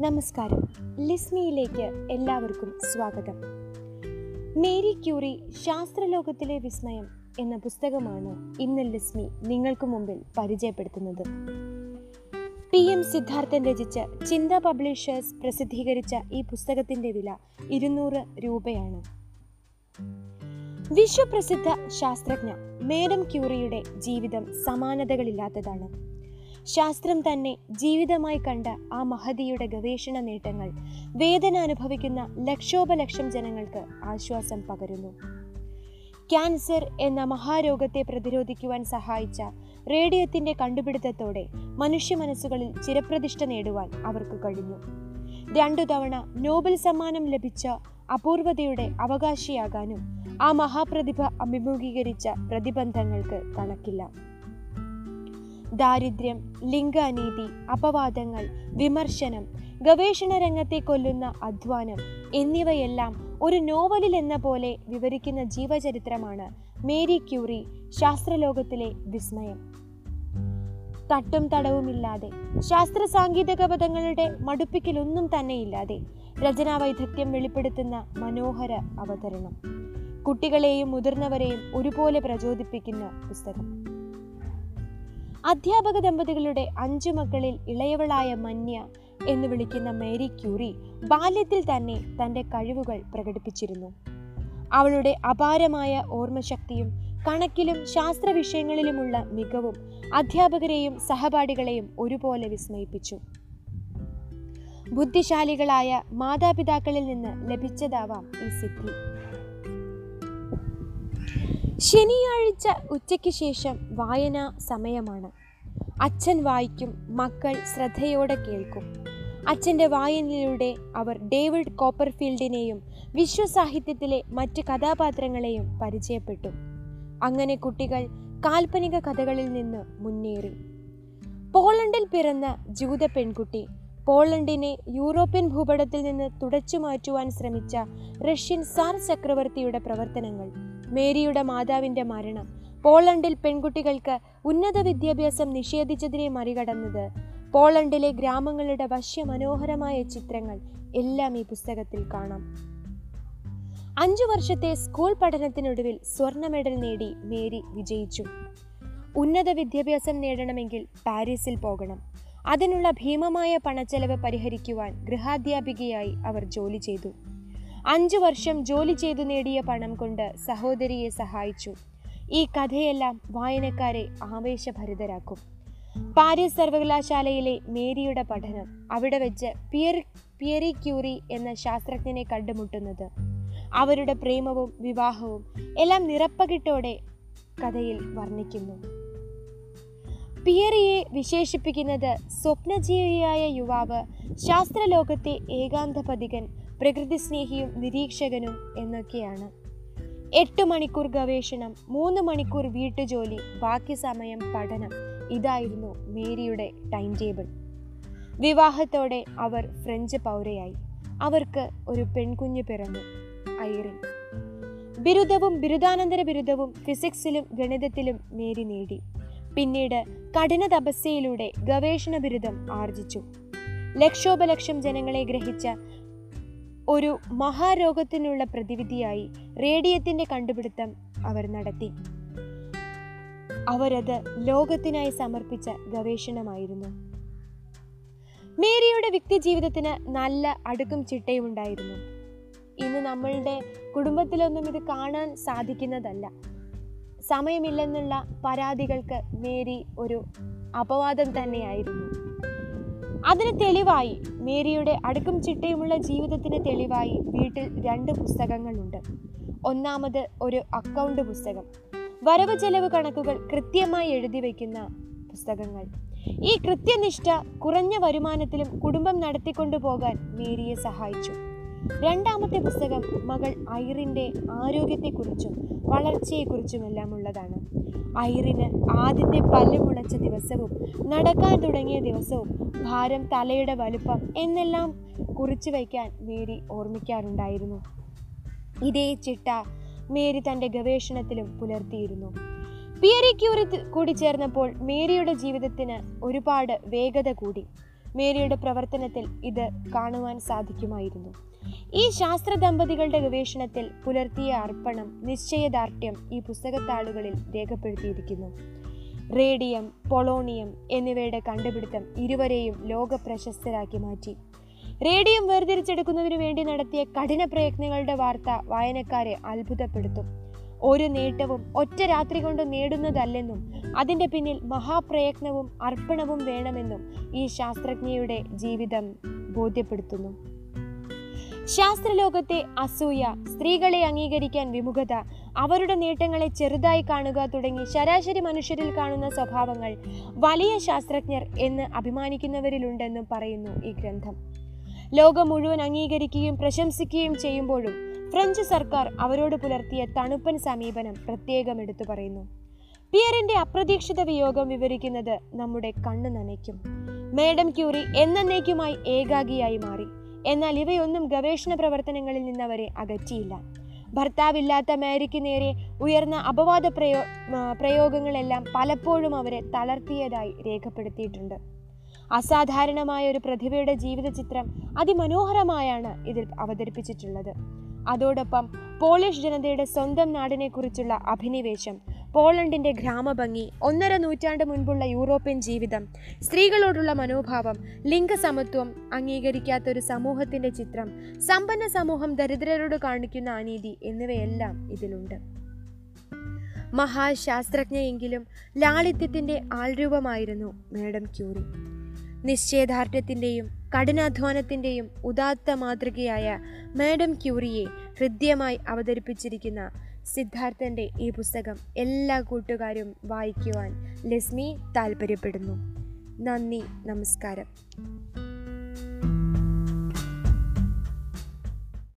നമസ്കാരം. ലിസ്മിയിലേക്ക് എല്ലാവർക്കും സ്വാഗതം. മേരി ക്യൂറി ശാസ്ത്രലോകത്തിലെ വിസ്മയം എന്ന പുസ്തകമാണ് ഇന്ന് ലിസ്മി നിങ്ങൾക്ക് മുമ്പിൽ പരിചയപ്പെടുത്തുന്നത്. പി എം സിദ്ധാർത്ഥൻ രചിച്ച ചിന്ത പബ്ലിഷേഴ്സ് പ്രസിദ്ധീകരിച്ച ഈ പുസ്തകത്തിന്റെ വില ഇരുന്നൂറ് രൂപയാണ്. വിശ്വപ്രസിദ്ധ ശാസ്ത്രജ്ഞ മേഡം ക്യൂറിയുടെ ജീവിതം സമാനതകളില്ലാത്തതാണ്. ശാസ്ത്രം തന്നെ ജീവിതമായി കണ്ട ആ മഹതിയുടെ ഗവേഷണ നേട്ടങ്ങൾ വേദന അനുഭവിക്കുന്ന ലക്ഷോപലക്ഷം ജനങ്ങൾക്ക് ആശ്വാസം പകരുന്നു. ക്യാൻസർ എന്ന മഹാരോഗത്തെ പ്രതിരോധിക്കുവാൻ സഹായിച്ച റേഡിയത്തിന്റെ കണ്ടുപിടുത്തത്തോടെ മനുഷ്യ മനസ്സുകളിൽ ചിരപ്രതിഷ്ഠ നേടുവാൻ അവർക്ക് കഴിഞ്ഞു. രണ്ടു തവണ നോബൽ സമ്മാനം ലഭിച്ച അപൂർവതയുടെ അവകാശിയാകാനും ആ മഹാപ്രതിഭ അഭിമുഖീകരിച്ച പ്രതിബന്ധങ്ങൾക്ക് കണക്കില്ല. ദാരിദ്ര്യം ലിംഗാനീതി അപവാദങ്ങൾ വിമർശനം ഗവേഷണ രംഗത്തെ കൊല്ലുന്ന അധ്വാനം എന്നിവയെല്ലാം ഒരു നോവലിൽ എന്ന പോലെ വിവരിക്കുന്ന ജീവചരിത്രമാണ് മേരി ക്യൂറി ശാസ്ത്രലോകത്തിലെ വിസ്മയം. തട്ടും തടവുമില്ലാതെ ശാസ്ത്ര സാങ്കേതിക പദങ്ങളുടെ മടുപ്പിക്കലൊന്നും തന്നെയില്ലാതെ രചനാവൈദഗ്ധ്യം വെളിപ്പെടുത്തുന്ന മനോഹര അവതരണം. കുട്ടികളെയും മുതിർന്നവരെയും ഒരുപോലെ പ്രചോദിപ്പിക്കുന്ന പുസ്തകം. അധ്യാപക ദമ്പതികളുടെ അഞ്ചു മക്കളിൽ ഇളയവളായ മന്യ എന്ന് വിളിക്കുന്ന മേരി ക്യൂറി ബാല്യത്തിൽ തന്നെ തന്റെ കഴിവുകൾ പ്രകടിപ്പിച്ചിരുന്നു. അവളുടെ അപാരമായ ഓർമ്മശക്തിയും കണക്കിലും ശാസ്ത്ര വിഷയങ്ങളിലുമുള്ള മികവും അധ്യാപകരെയും സഹപാഠികളെയും ഒരുപോലെ വിസ്മയിപ്പിച്ചു. ബുദ്ധിശാലികളായ മാതാപിതാക്കളിൽ നിന്ന് ലഭിച്ചതാവാം ഈ സിദ്ധി. ശനിയാഴ്ച ഉച്ചയ്ക്ക് ശേഷം വായനാ സമയമാണ്. അച്ഛൻ വായിക്കും മക്കൾ ശ്രദ്ധയോടെ കേൾക്കും. അച്ഛന്റെ വായനയിലൂടെ അവർ ഡേവിഡ് കോപ്പർഫീൽഡിനെയും വിശ്വസാഹിത്യത്തിലെ മറ്റ് കഥാപാത്രങ്ങളെയും പരിചയപ്പെട്ടു. അങ്ങനെ കുട്ടികൾ കാൽപ്പനിക കഥകളിൽ നിന്ന് മുന്നേറി. പോളണ്ടിൽ പിറന്ന ജൂത പെൺകുട്ടി പോളണ്ടിനെ യൂറോപ്യൻ ഭൂപടത്തിൽ നിന്ന് തുടച്ചു മാറ്റുവാൻ ശ്രമിച്ച റഷ്യൻ സാർ ചക്രവർത്തിയുടെ പ്രവർത്തനങ്ങൾ മേരിയുടെ മാതാവിന്റെ മരണം. പോളണ്ടിൽ പെൺകുട്ടികൾക്ക് ഉന്നത വിദ്യാഭ്യാസം നിഷേധിച്ചതിനെ മറികടന്നത്. പോളണ്ടിലെ ഗ്രാമങ്ങളുടെ വശ്യമനോഹരമായ ചിത്രങ്ങൾ എല്ലാം ഈ പുസ്തകത്തിൽ കാണാം. അഞ്ചു വർഷത്തെ സ്കൂൾ പഠനത്തിനൊടുവിൽ സ്വർണ മെഡൽ നേടി മേരി വിജയിച്ചു. ഉന്നത വിദ്യാഭ്യാസം നേടണമെങ്കിൽ പാരീസിൽ പോകണം. അതിനുള്ള ഭീമമായ പണച്ചെലവ് പരിഹരിക്കുവാൻ ഗൃഹാധ്യാപികയായി അവർ ജോലി ചെയ്തു. അഞ്ചു വർഷം ജോലി ചെയ്തു നേടിയ പണം കൊണ്ട് സഹോദരിയെ സഹായിച്ചു. ഈ കഥയെല്ലാം വായനക്കാരെ ആവേശഭരിതരാക്കും. പാരീസ് സർവകലാശാലയിലെ മേരിയുടെ പഠനം അവിടെ വെച്ച് പിയർ പിയറി ക്യൂറി എന്ന ശാസ്ത്രജ്ഞനെ കണ്ടുമുട്ടുന്നത്. അവരുടെ പ്രേമവും വിവാഹവും എല്ലാം നിറപ്പകിട്ടോടെ കഥയിൽ വർണിക്കുന്നു. പിയറിയെ വിശേഷിപ്പിക്കുന്നത് സ്വപ്നജീവിയായ യുവാവ് ശാസ്ത്രലോകത്തെ ഏകാന്തപതികൻ പ്രകൃതി സ്നേഹിയും നിരീക്ഷകനും എന്നൊക്കെയാണ്. എട്ട് മണിക്കൂർ ഗവേഷണം മൂന്ന് മണിക്കൂർ വീട്ടുജോലി ബാക്കി സമയം പഠനം. ഇതായിരുന്നു മേരിയുടെ ടൈം ടേബിൾ. വിവാഹത്തോടെ അവർ ഫ്രഞ്ച് പൗരയായി. അവർക്ക് ഒരു പെൺകുഞ്ഞ് പിറന്നു ഐറിൻ. ബിരുദവും ബിരുദാനന്തര ബിരുദവും ഫിസിക്സിലും ഗണിതത്തിലും മേരി നേടി. പിന്നീട് കഠിന തപസ്യയിലൂടെ ഗവേഷണ ബിരുദം ആർജിച്ചു. ലക്ഷോപലക്ഷം ജനങ്ങളെ ഗ്രഹിച്ച ഒരു മഹാരോഗത്തിനുള്ള പ്രതിവിധിയായി റേഡിയത്തിന്റെ കണ്ടുപിടുത്തം അവർ നടത്തി. അവരത് ലോകത്തിനായി സമർപ്പിച്ച ഗവേഷണമായിരുന്നു. മേരിയുടെ വ്യക്തി ജീവിതത്തിന് നല്ല അടുക്കും ചിട്ടയും ഉണ്ടായിരുന്നു. ഇന്ന് നമ്മളുടെ കുടുംബത്തിലൊന്നും ഇത് കാണാൻ സാധിക്കുന്നതല്ല. സമയമില്ലെന്നുള്ള പരാതികൾക്ക് മേരി ഒരു അപവാദം തന്നെയായിരുന്നു. അതിന് തെളിവായി മേരിയുടെ അടുക്കും ചിട്ടയുമുള്ള ജീവിതത്തിന് തെളിവായി വീട്ടിൽ രണ്ട് പുസ്തകങ്ങളുണ്ട്. ഒന്നാമത് ഒരു അക്കൗണ്ട് പുസ്തകം. വരവ് ചെലവ് കണക്കുകൾ കൃത്യമായി എഴുതി വയ്ക്കുന്ന പുസ്തകങ്ങൾ. ഈ കൃത്യനിഷ്ഠ കുറഞ്ഞ വരുമാനത്തിലും കുടുംബം നടത്തിക്കൊണ്ടു പോകാൻ മേരിയെ സഹായിച്ചു. രണ്ടാമത്തെ പുസ്തകം മകൾ ഐറിന്റെ ആരോഗ്യത്തെക്കുറിച്ചും വളർച്ചയെക്കുറിച്ചുമെല്ലാം ഉള്ളതാണ് ഐറിന് ആദ്യത്തെ പല്ല് മുളച്ച ദിവസവും നടക്കാൻ തുടങ്ങിയ ദിവസവും ഭാരം തലയുടെ വലുപ്പം എന്നെല്ലാം കുറിച്ചു വയ്ക്കാൻ മേരി ഓർമ്മിക്കാറുണ്ടായിരുന്നു. ഇതേ ചിട്ട മേരി തന്റെ ഗവേഷണത്തിലും പുലർത്തിയിരുന്നു. പിയറി ക്യൂറി കൂടി ചേർന്നപ്പോൾ മേരിയുടെ ജീവിതത്തിന് ഒരുപാട് വേഗത കൂടി. മേരിയുടെ പ്രവർത്തനത്തിൽ ഇത് കാണുവാൻ സാധിക്കുമായിരുന്നു. ഈ ശാസ്ത്ര ദമ്പതികളുടെ ഗവേഷണത്തിൽ പുലർത്തിയ അർപ്പണം നിശ്ചയദാർഢ്യം ഈ പുസ്തകത്താളുകളിൽ രേഖപ്പെടുത്തിയിരിക്കുന്നു. റേഡിയം പൊളോണിയം എന്നിവയുടെ കണ്ടുപിടുത്തം ഇരുവരെയും ലോക പ്രശസ്തരാക്കി മാറ്റി. റേഡിയം വേർതിരിച്ചെടുക്കുന്നതിനു വേണ്ടി നടത്തിയ കഠിന പ്രയത്നങ്ങളുടെ വാർത്ത വായനക്കാരെ അത്ഭുതപ്പെടുത്തും. ഒരു നേട്ടവും ഒറ്റ രാത്രി കൊണ്ട് നേടുന്നതല്ലെന്നും അതിന്റെ പിന്നിൽ മഹാപ്രയത്നവും അർപ്പണവും വേണമെന്നും ഈ ശാസ്ത്രജ്ഞയുടെ ജീവിതം ബോധ്യപ്പെടുത്തുന്നു. ശാസ്ത്രലോകത്തെ അസൂയ സ്ത്രീകളെ അംഗീകരിക്കാൻ വിമുഖത അവരുടെ നേട്ടങ്ങളെ ചെറുതായി കാണുക തുടങ്ങി ശരാശരി മനുഷ്യരിൽ കാണുന്ന സ്വഭാവങ്ങൾ വലിയ ശാസ്ത്രജ്ഞർ എന്ന് അഭിമാനിക്കുന്നവരിലുണ്ടെന്നും പറയുന്നു ഈ ഗ്രന്ഥം. ലോകം മുഴുവൻ അംഗീകരിക്കുകയും പ്രശംസിക്കുകയും ചെയ്യുമ്പോഴും ഫ്രഞ്ച് സർക്കാർ അവരോട് പുലർത്തിയ തണുപ്പൻ സമീപനം പ്രത്യേകം എടുത്തു പറയുന്നു. പിയറിന്റെ അപ്രതീക്ഷിത വിയോഗം വിവരിക്കുന്നത് നമ്മുടെ കണ്ണ് നനയ്ക്കും. മേഡം ക്യൂറി എന്നേക്കുമായി ഏകാഗിയായി മാറി. എന്നാൽ ഇവയൊന്നും ഗവേഷണ പ്രവർത്തനങ്ങളിൽ നിന്നവരെ അകറ്റിയില്ല. ഭർത്താവില്ലാത്ത മേരിക്ക് നേരെ ഉയർന്ന അപവാദ പ്രയോ പ്രയോഗങ്ങളെല്ലാം പലപ്പോഴും അവരെ തളർത്തിയതായി രേഖപ്പെടുത്തിയിട്ടുണ്ട്. അസാധാരണമായ ഒരു പ്രതിഭയുടെ ജീവിത ചിത്രം അതിമനോഹരമായാണ് ഇതിൽ അവതരിപ്പിച്ചിട്ടുള്ളത്. അതോടൊപ്പം പോളിഷ് ജനതയുടെ സ്വന്തം നാടിനെക്കുറിച്ചുള്ള അഭിനിവേശം പോളണ്ടിന്റെ ഗ്രാമഭംഗി ഒന്നര നൂറ്റാണ്ട് മുൻപുള്ള യൂറോപ്യൻ ജീവിതം. സ്ത്രീകളോടുള്ള മനോഭാവം ലിംഗസമത്വം അംഗീകരിക്കാത്ത ഒരു സമൂഹത്തിന്റെ ചിത്രം സമ്പന്ന സമൂഹം ദരിദ്രരോട് കാണിക്കുന്ന അനീതി എന്നിവയെല്ലാം ഇതിലുണ്ട്. മഹാശാസ്ത്രജ്ഞയെങ്കിലും ലാളിത്യത്തിന്റെ ആൾരൂപമായിരുന്നു മേഡം ക്യൂറി. നിശ്ചയദാർഢ്യത്തിന്റെയും കഠിനാധ്വാനത്തിന്റെയും ഉദാത്ത മാതൃകയായ മേഡം ക്യൂറിയെ ഹൃദ്യമായി അവതരിപ്പിച്ചിരിക്കുന്ന സിദ്ധാർത്ഥന്റെ ഈ പുസ്തകം എല്ലാ കൂട്ടുകാരും വായിക്കുവാൻ ലസ്മി താല്പര്യപ്പെടുന്നു നന്ദി നമസ്കാരം.